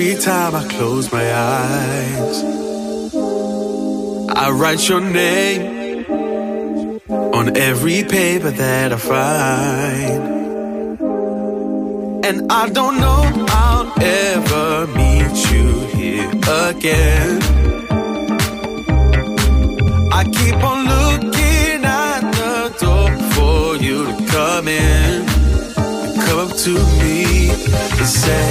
Every time I close my eyes. I write your name on every paper that I find. And I don't know I'll ever meet you here again. I keep on looking at the door for you to come in come up to me and say,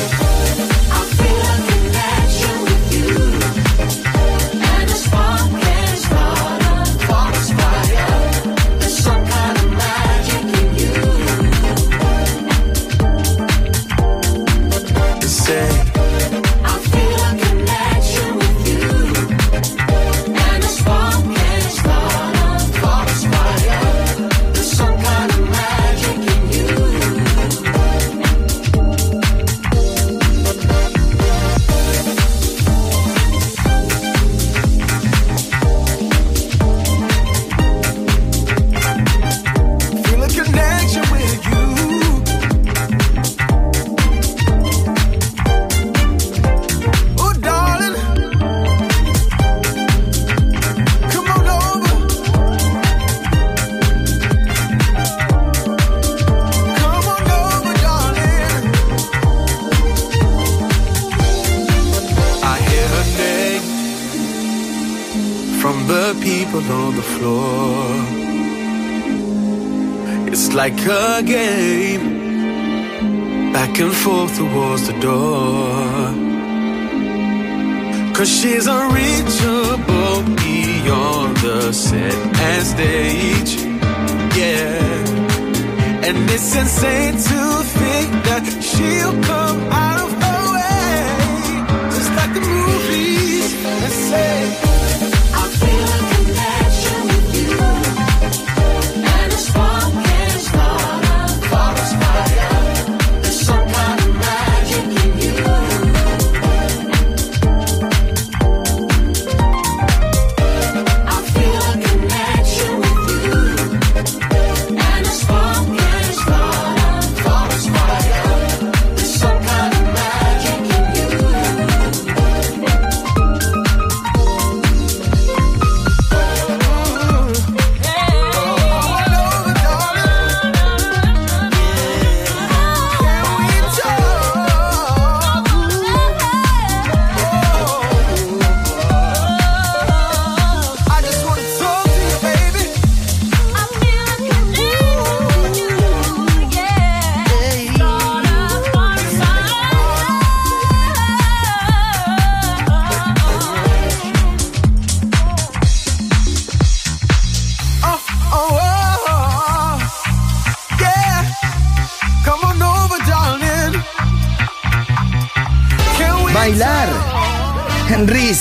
like a game. Back and forth towards the door. Cause she's unreachable beyond the set and stage. Yeah. And it's insane to think that she'll come out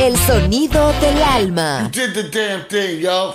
El sonido del alma. You did the damn thing, yo.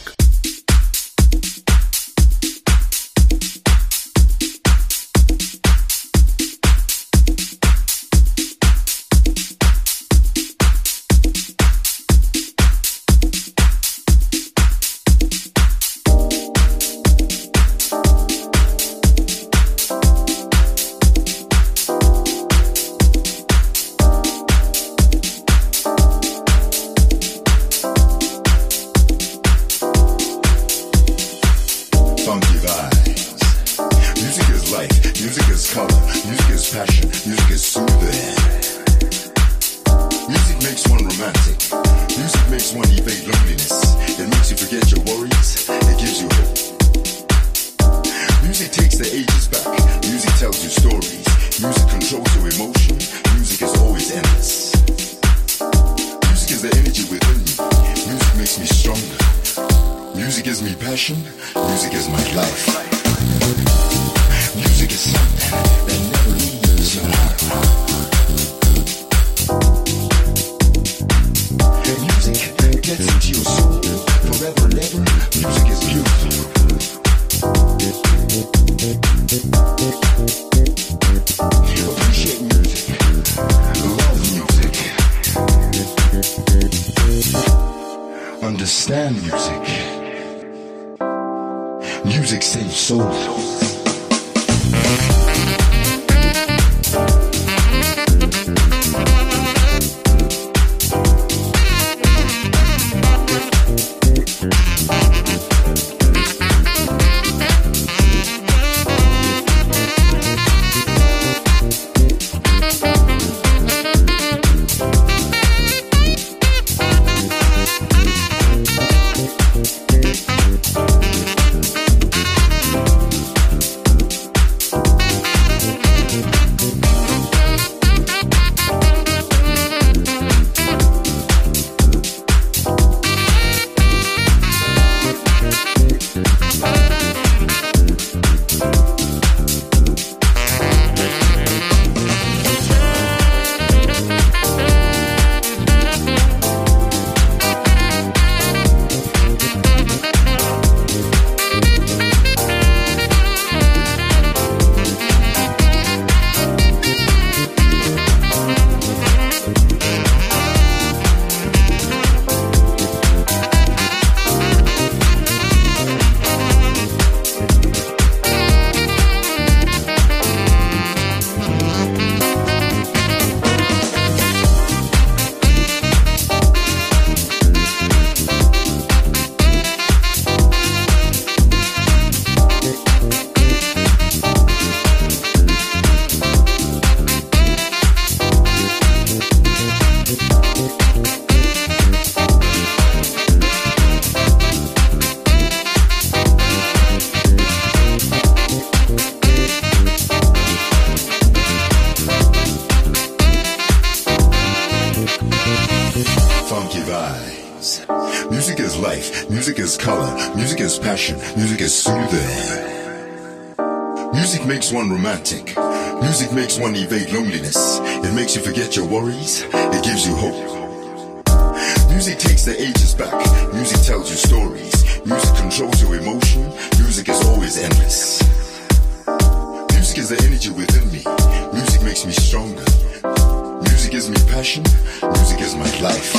Forget your worries. It gives you hope. Music takes the ages back. Music tells you stories. Music controls your emotion. Music is always endless. Music is the energy within me. Music makes me stronger. Music gives me passion. Music is my life.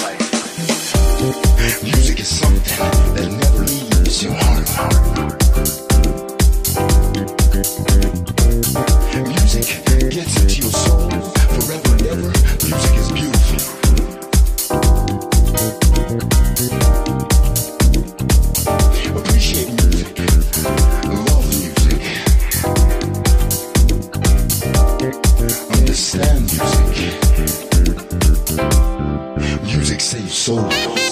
Music is something that never leaves your heart. Music gets into your soul forever and ever. Music is beautiful. Appreciate music. Love music. Understand music. Music saves souls.